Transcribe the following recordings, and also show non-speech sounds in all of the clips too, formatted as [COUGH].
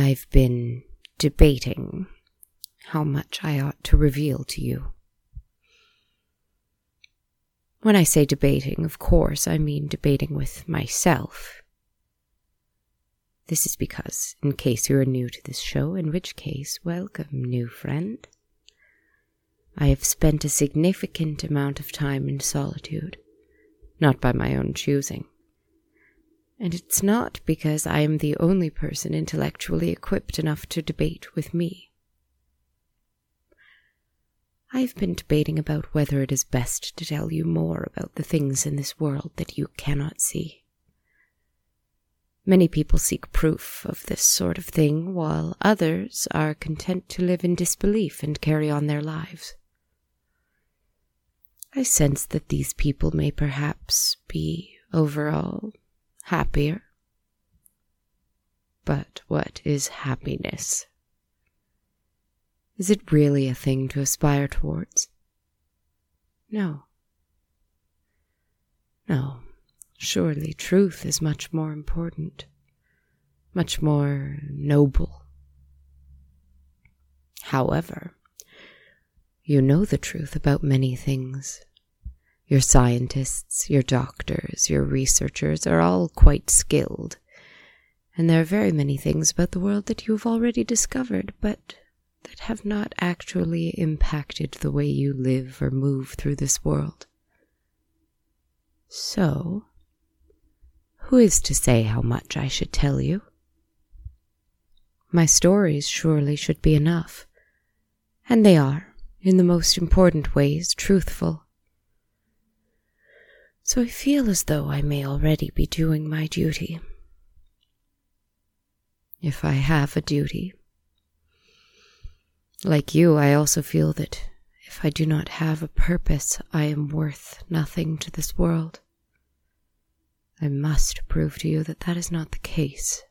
I've been debating how much I ought to reveal to you. When I say debating, of course, I mean debating with myself. This is because, in case you are new to this show, in which case, welcome, new friend. I have spent a significant amount of time in solitude, not by my own choosing. And it's not because I am the only person intellectually equipped enough to debate with me. I've been debating about whether it is best to tell you more about the things in this world that you cannot see. Many people seek proof of this sort of thing, while others are content to live in disbelief and carry on their lives. I sense that these people may perhaps be overall happier. But what is happiness? Is it really a thing to aspire towards? No. No, surely truth is much more important, much more noble. However, you know the truth about many things. Your scientists, your doctors, your researchers are all quite skilled, and there are very many things about the world that you have already discovered, but that have not actually impacted the way you live or move through this world. So, who is to say how much I should tell you? My stories surely should be enough, and they are, in the most important ways, truthful. So I feel as though I may already be doing my duty. If I have a duty, like you, I also feel that if I do not have a purpose, I am worth nothing to this world. I must prove to you that that is not the case.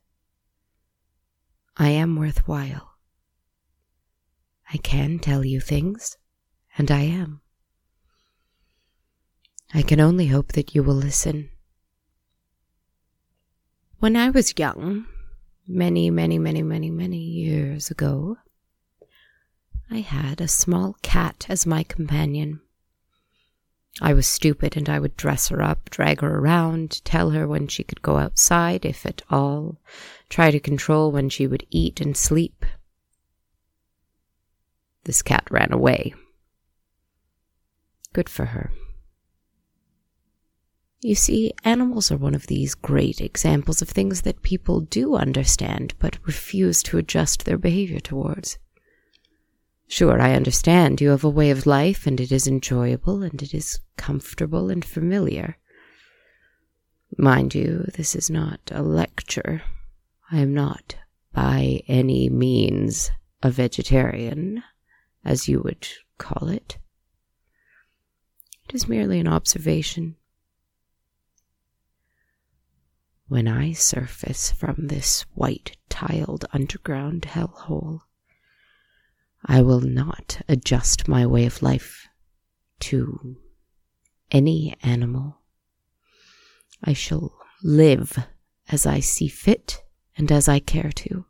I am worthwhile. I can tell you things, and I am. I can only hope that you will listen. When I was young, many, many, many, many, many years ago, I had a small cat as my companion. I was stupid and I would dress her up, drag her around, tell her when she could go outside, if at all, try to control when she would eat and sleep. This cat ran away. Good for her. You see, animals are one of these great examples of things that people do understand but refuse to adjust their behavior towards. Sure, I understand you have a way of life and it is enjoyable and it is comfortable and familiar. Mind you, this is not a lecture. I am not by any means a vegetarian, as you would call it. It is merely an observation. When I surface from this white tiled underground hellhole, I will not adjust my way of life to any animal. I shall live as I see fit and as I care to.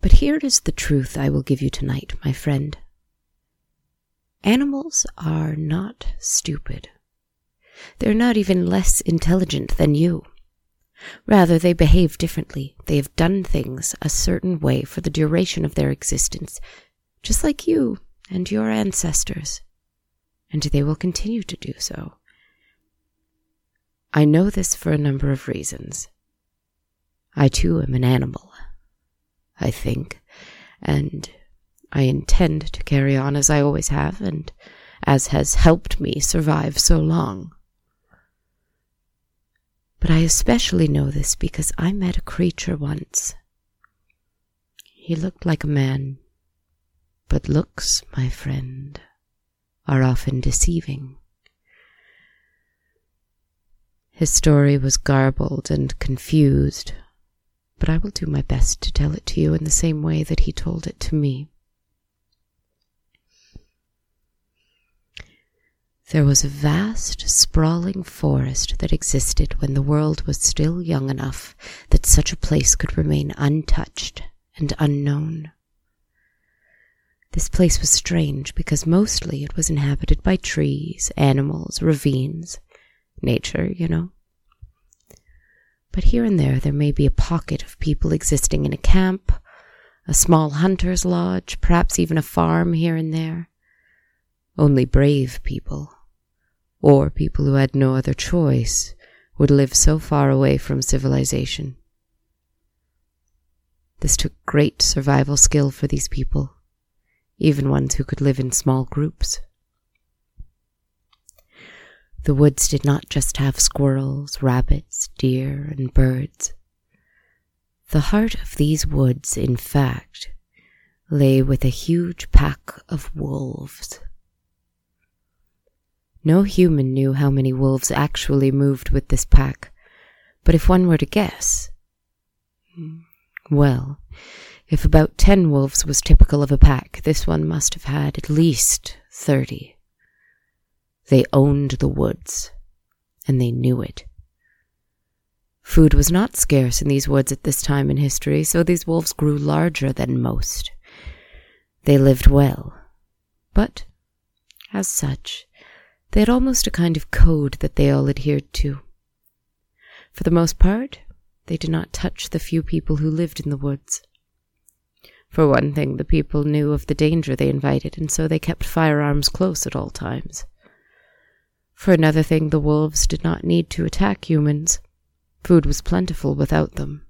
But here is the truth I will give you tonight, my friend. Animals are not stupid. They're not even less intelligent than you. Rather, they behave differently. They have done things a certain way for the duration of their existence, just like you and your ancestors. And they will continue to do so. I know this for a number of reasons. I too am an animal, I think, and I intend to carry on as I always have, and as has helped me survive so long. But I especially know this because I met a creature once. He looked like a man, but looks, my friend, are often deceiving. His story was garbled and confused, but I will do my best to tell it to you in the same way that he told it to me. There was a vast, sprawling forest that existed when the world was still young enough that such a place could remain untouched and unknown. This place was strange because mostly it was inhabited by trees, animals, ravines, nature, you know. But here and there there may be a pocket of people existing in a camp, a small hunter's lodge, perhaps even a farm here and there. Only brave people, or people who had no other choice, would live so far away from civilization. This took great survival skill for these people even ones who could live in small groups. The woods did not just have squirrels, rabbits, deer, and birds. The heart of these woods, in fact, lay with a huge pack of wolves. No human knew how many wolves actually moved with this pack, but if one were to guess, well, if about ten wolves was typical of a pack, this one must have had at least thirty. They owned the woods, and they knew it. Food was not scarce in these woods at this time in history, so these wolves grew larger than most. They lived well, but, as such, they had almost a kind of code that they all adhered to. For the most part, they did not touch the few people who lived in the woods. For one thing, the people knew of the danger they invited, and so they kept firearms close at all times. For another thing, the wolves did not need to attack humans. Food was plentiful without them.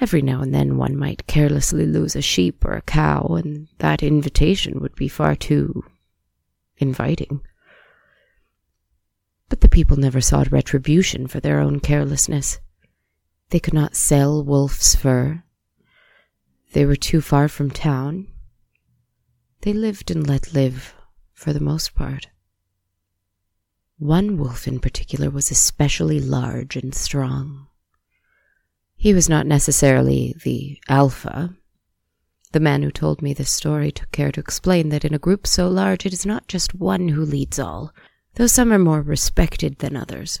Every now and then one might carelessly lose a sheep or a cow, and that invitation would be far too inviting. But the people never sought retribution for their own carelessness. They could not sell wolf's fur, they were too far from town. They lived and let live, for the most part. One wolf in particular was especially large and strong. He was not necessarily the alpha. The man who told me this story took care to explain that in a group so large it is not just one who leads all, though some are more respected than others.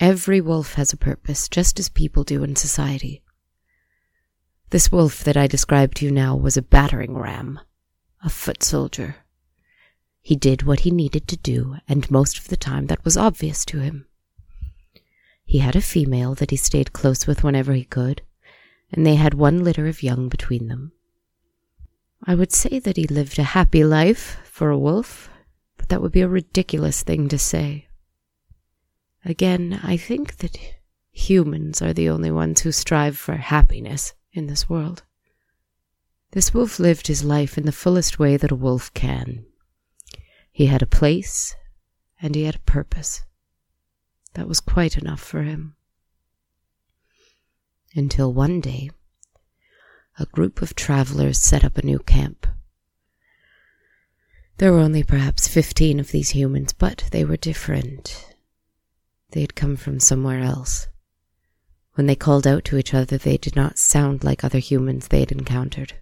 Every wolf has a purpose, just as people do in society. This wolf that I describe to you now was a battering ram, a foot soldier. He did what he needed to do, and most of the time that was obvious to him. He had a female that he stayed close with whenever he could, and they had one litter of young between them. I would say that he lived a happy life for a wolf, but that would be a ridiculous thing to say. Again, I think that humans are the only ones who strive for happiness in this world. This wolf lived his life in the fullest way that a wolf can. He had a place and he had a purpose. That was quite enough for him. Until one day, a group of travelers set up a new camp. There were only perhaps fifteen of these humans, but they were different. They had come from somewhere else. When they called out to each other, they did not sound like other humans they had encountered.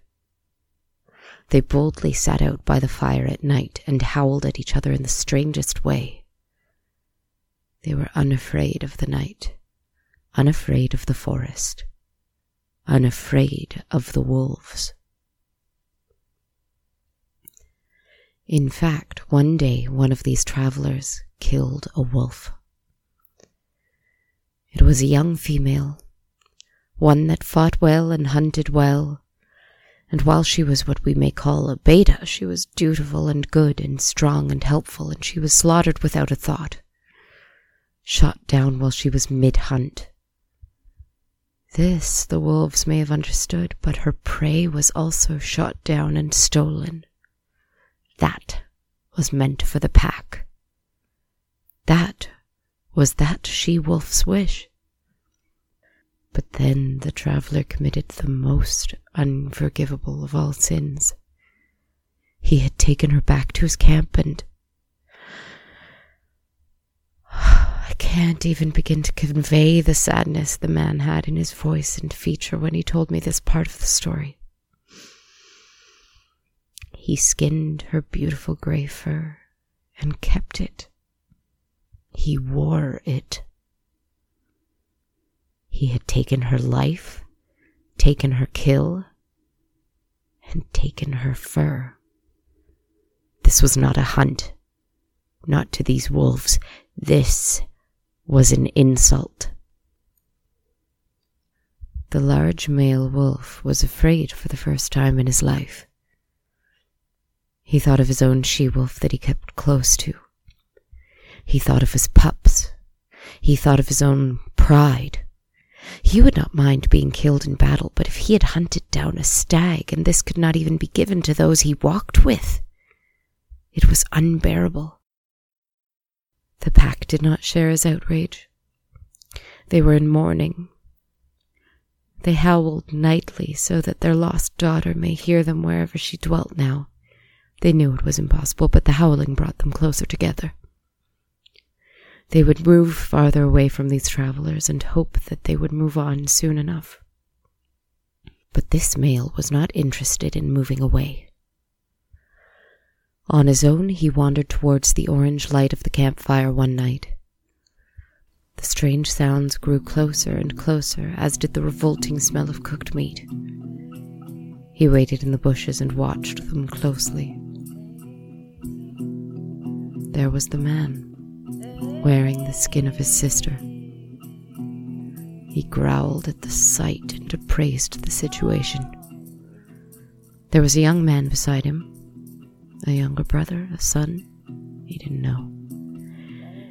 They boldly sat out by the fire at night and howled at each other in the strangest way. They were unafraid of the night, unafraid of the forest, unafraid of the wolves. In fact, one day one of these travelers killed a wolf. It was a young female, one that fought well and hunted well, and while she was what we may call a beta, she was dutiful and good and strong and helpful, and she was slaughtered without a thought, shot down while she was mid hunt. This the wolves may have understood, but her prey was also shot down and stolen. That was meant for the pack. That was that she wolf's wish? But then the traveler committed the most unforgivable of all sins. He had taken her back to his camp and [SIGHS] I can't even begin to convey the sadness the man had in his voice and feature when he told me this part of the story. He skinned her beautiful gray fur and kept it. He wore it. He had taken her life, taken her kill, and taken her fur. This was not a hunt, not to these wolves. This was an insult. The large male wolf was afraid for the first time in his life. He thought of his own she wolf that he kept close to. He thought of his pups. He thought of his own pride. He would not mind being killed in battle, but if he had hunted down a stag and this could not even be given to those he walked with, it was unbearable. The pack did not share his outrage. They were in mourning. They howled nightly so that their lost daughter may hear them wherever she dwelt now. They knew it was impossible, but the howling brought them closer together. They would move farther away from these travelers and hope that they would move on soon enough. But this male was not interested in moving away. On his own, he wandered towards the orange light of the campfire one night. The strange sounds grew closer and closer, as did the revolting smell of cooked meat. He waited in the bushes and watched them closely. There was the man wearing the skin of his sister. He growled at the sight and appraised the situation. There was a young man beside him, a younger brother, a son, he didn't know.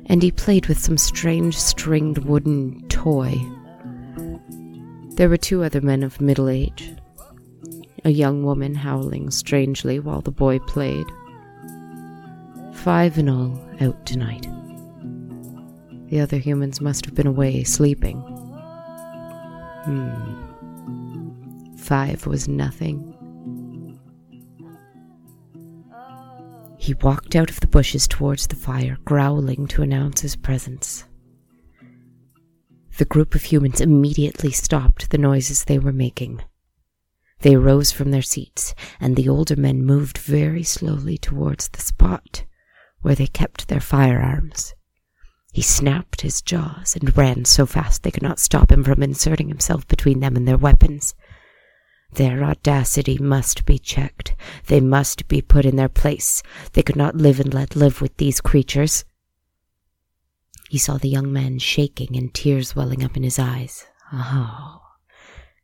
And he played with some strange stringed wooden toy. There were two other men of middle age, a young woman howling strangely while the boy played. Five in all out tonight. The other humans must have been away sleeping. Hmm. Five was nothing. He walked out of the bushes towards the fire, growling to announce his presence. The group of humans immediately stopped the noises they were making. They rose from their seats, and the older men moved very slowly towards the spot where they kept their firearms. He snapped his jaws and ran so fast they could not stop him from inserting himself between them and their weapons. Their audacity must be checked. They must be put in their place. They could not live and let live with these creatures. He saw the young man shaking and tears welling up in his eyes. Oh,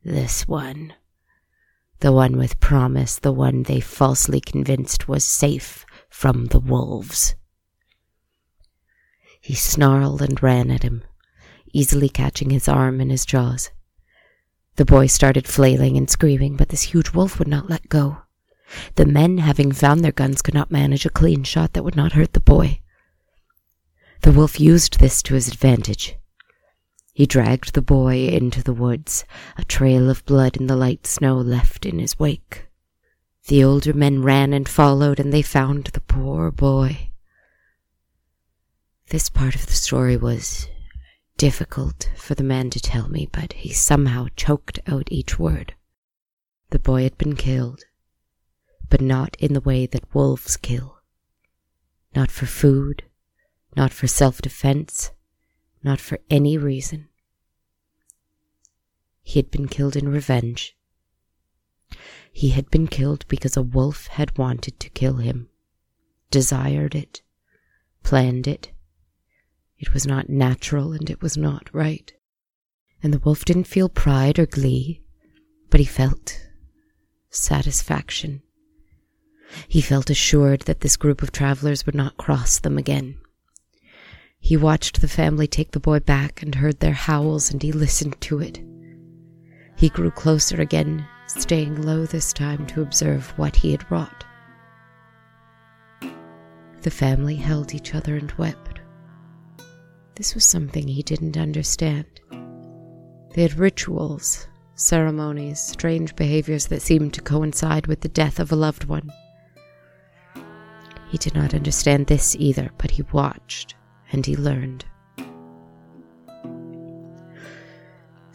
this one. The one with promise, the one they falsely convinced was safe from the wolves. He snarled and ran at him, easily catching his arm in his jaws. The boy started flailing and screaming, but this huge wolf would not let go. The men, having found their guns, could not manage a clean shot that would not hurt the boy. The wolf used this to his advantage. He dragged the boy into the woods, a trail of blood in the light snow left in his wake. The older men ran and followed, and they found the poor boy. This part of the story was difficult for the man to tell me, but he somehow choked out each word. The boy had been killed, but not in the way that wolves kill. Not for food, not for self defense, not for any reason. He had been killed in revenge. He had been killed because a wolf had wanted to kill him, desired it, planned it, it was not natural and it was not right. And the wolf didn't feel pride or glee, but he felt satisfaction. He felt assured that this group of travelers would not cross them again. He watched the family take the boy back and heard their howls, and he listened to it. He grew closer again, staying low this time to observe what he had wrought. The family held each other and wept. This was something he didn't understand. They had rituals, ceremonies, strange behaviors that seemed to coincide with the death of a loved one. He did not understand this either, but he watched and he learned.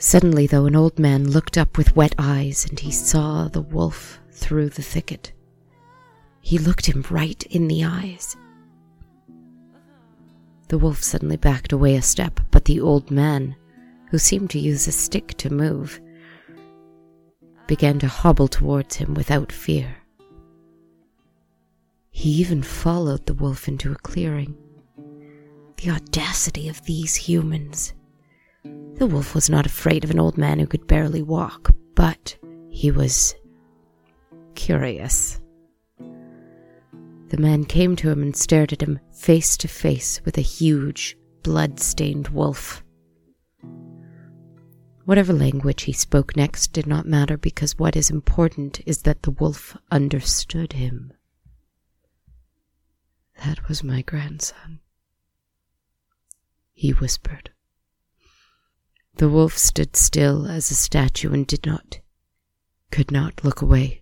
Suddenly, though, an old man looked up with wet eyes and he saw the wolf through the thicket. He looked him right in the eyes. The wolf suddenly backed away a step, but the old man, who seemed to use a stick to move, began to hobble towards him without fear. He even followed the wolf into a clearing. The audacity of these humans. The wolf was not afraid of an old man who could barely walk, but he was curious. The man came to him and stared at him face to face with a huge, blood stained wolf. Whatever language he spoke next did not matter because what is important is that the wolf understood him. That was my grandson, he whispered. The wolf stood still as a statue and did not, could not look away.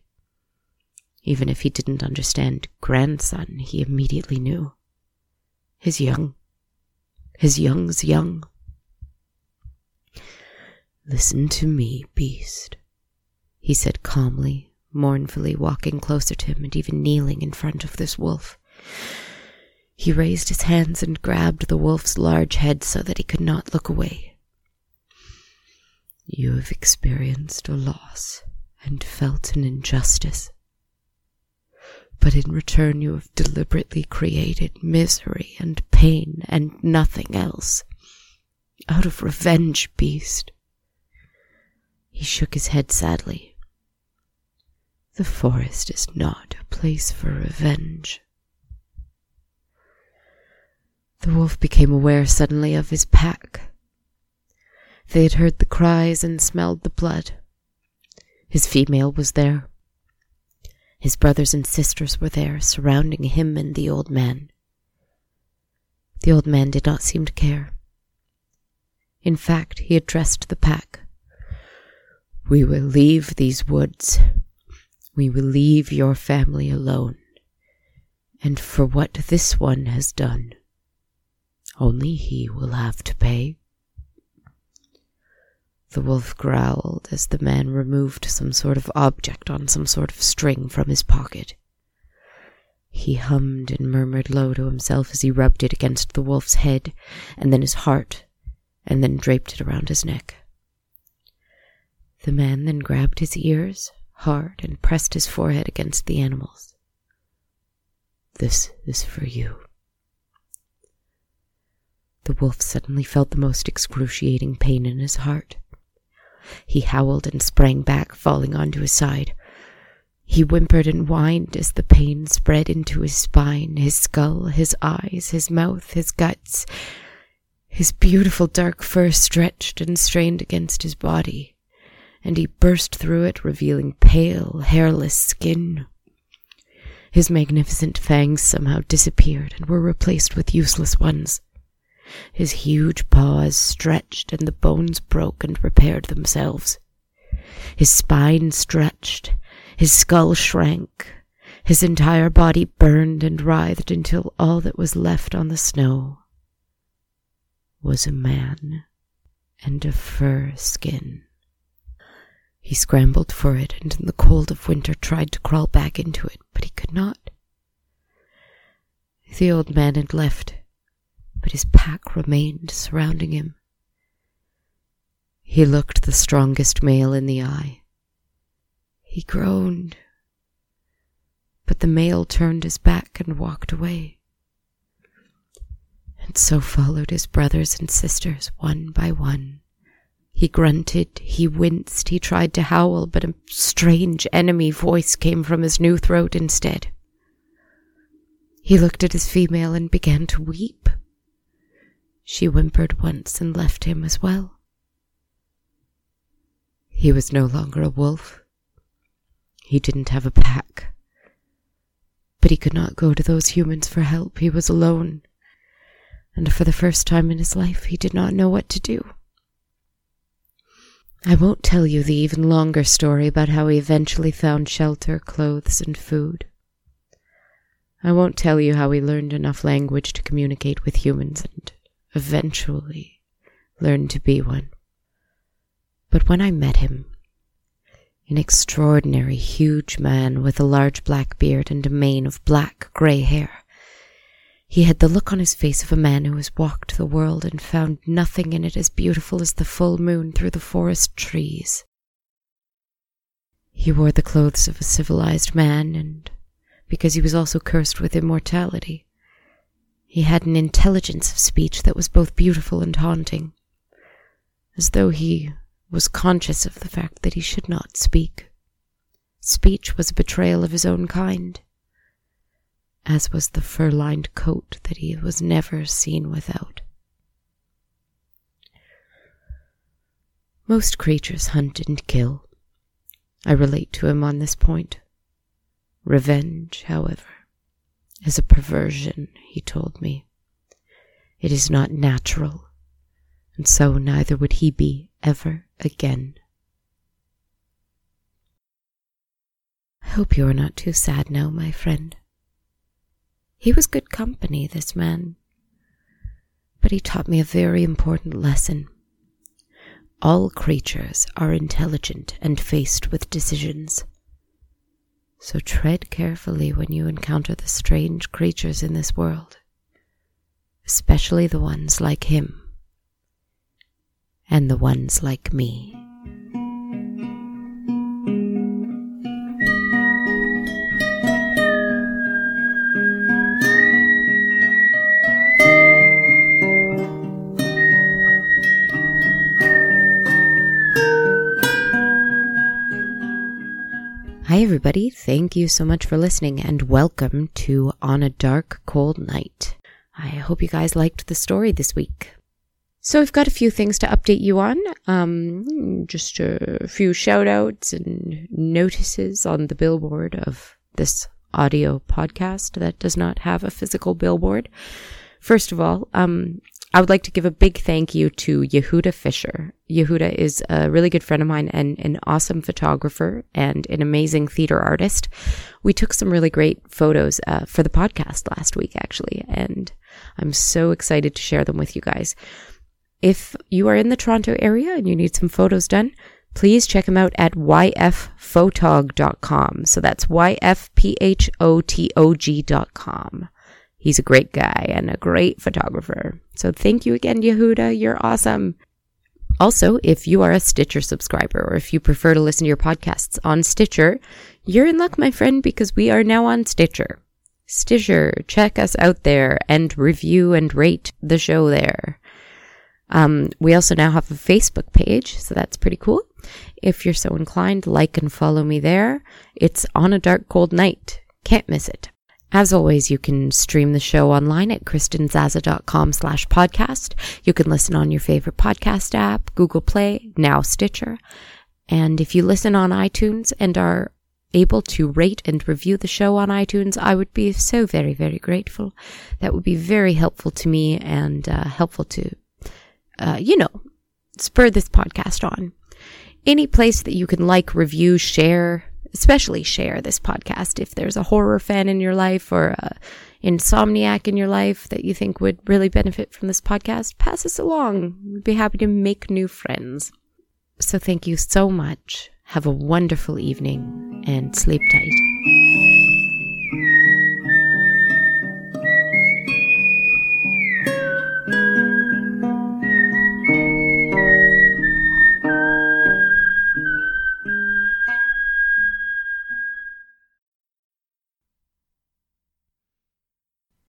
Even if he didn't understand grandson, he immediately knew. His young, his young's young. Listen to me, beast, he said calmly, mournfully, walking closer to him and even kneeling in front of this wolf. He raised his hands and grabbed the wolf's large head so that he could not look away. You have experienced a loss and felt an injustice. But in return, you have deliberately created misery and pain and nothing else. Out of revenge, beast. He shook his head sadly. The forest is not a place for revenge. The wolf became aware suddenly of his pack. They had heard the cries and smelled the blood. His female was there. His brothers and sisters were there, surrounding him and the old man. The old man did not seem to care. In fact, he addressed the pack. We will leave these woods. We will leave your family alone. And for what this one has done, only he will have to pay. The wolf growled as the man removed some sort of object on some sort of string from his pocket. He hummed and murmured low to himself as he rubbed it against the wolf's head, and then his heart, and then draped it around his neck. The man then grabbed his ears hard and pressed his forehead against the animal's. This is for you. The wolf suddenly felt the most excruciating pain in his heart. He howled and sprang back, falling onto his side. He whimpered and whined as the pain spread into his spine, his skull, his eyes, his mouth, his guts. His beautiful dark fur stretched and strained against his body, and he burst through it, revealing pale, hairless skin. His magnificent fangs somehow disappeared and were replaced with useless ones. His huge paws stretched and the bones broke and repaired themselves. His spine stretched, his skull shrank, his entire body burned and writhed until all that was left on the snow was a man and a fur skin. He scrambled for it and in the cold of winter tried to crawl back into it, but he could not. The old man had left but his pack remained surrounding him. He looked the strongest male in the eye. He groaned, but the male turned his back and walked away. And so followed his brothers and sisters one by one. He grunted, he winced, he tried to howl, but a strange enemy voice came from his new throat instead. He looked at his female and began to weep. She whimpered once and left him as well. He was no longer a wolf. He didn't have a pack. But he could not go to those humans for help. He was alone. And for the first time in his life, he did not know what to do. I won't tell you the even longer story about how he eventually found shelter, clothes, and food. I won't tell you how he learned enough language to communicate with humans and eventually learn to be one. But when I met him, An extraordinary, huge man with a large black beard and a mane of black, grey hair. He had the look on his face of a man who has walked the world and found nothing in it as beautiful as the full moon through the forest trees. He wore the clothes of a civilized man, and because he was also cursed with immortality, he had an intelligence of speech that was both beautiful and haunting, as though he was conscious of the fact that he should not speak. Speech was a betrayal of his own kind, as was the fur lined coat that he was never seen without. Most creatures hunt and kill. I relate to him on this point. Revenge, however, is a perversion, he told me. It is not natural, and so neither would he be ever again. I hope you are not too sad now, my friend. He was good company, this man, but he taught me a very important lesson. All creatures are intelligent and faced with decisions. So tread carefully when you encounter the strange creatures in this world, especially the ones like him and the ones like me. Hi, everybody. Thank you so much for listening and welcome to On a Dark, Cold Night. I hope you guys liked the story this week. So I've got a few things to update you on. Um, just a few shout outs and notices on the billboard of this audio podcast that does not have a physical billboard. First of all, um, I would like to give a big thank you to Yehuda Fisher. Yehuda is a really good friend of mine and an awesome photographer and an amazing theater artist. We took some really great photos uh, for the podcast last week, actually, and I'm so excited to share them with you guys. If you are in the Toronto area and you need some photos done, please check him out at yfphotog.com. So that's yfphotog.com. He's a great guy and a great photographer. So thank you again, Yehuda. You're awesome. Also, if you are a Stitcher subscriber or if you prefer to listen to your podcasts on Stitcher, you're in luck, my friend, because we are now on Stitcher. Stitcher, check us out there and review and rate the show there. Um, we also now have a Facebook page, so that's pretty cool. If you're so inclined, like and follow me there. It's on a dark, cold night. Can't miss it. As always, you can stream the show online at kristenzaza.com slash podcast. You can listen on your favorite podcast app, Google Play, now Stitcher. And if you listen on iTunes and are able to rate and review the show on iTunes, I would be so very, very grateful. That would be very helpful to me and uh, helpful to uh, you know, spur this podcast on. Any place that you can like, review, share, especially share this podcast. If there's a horror fan in your life or a insomniac in your life that you think would really benefit from this podcast, pass us along. We'd be happy to make new friends. So thank you so much. Have a wonderful evening and sleep tight.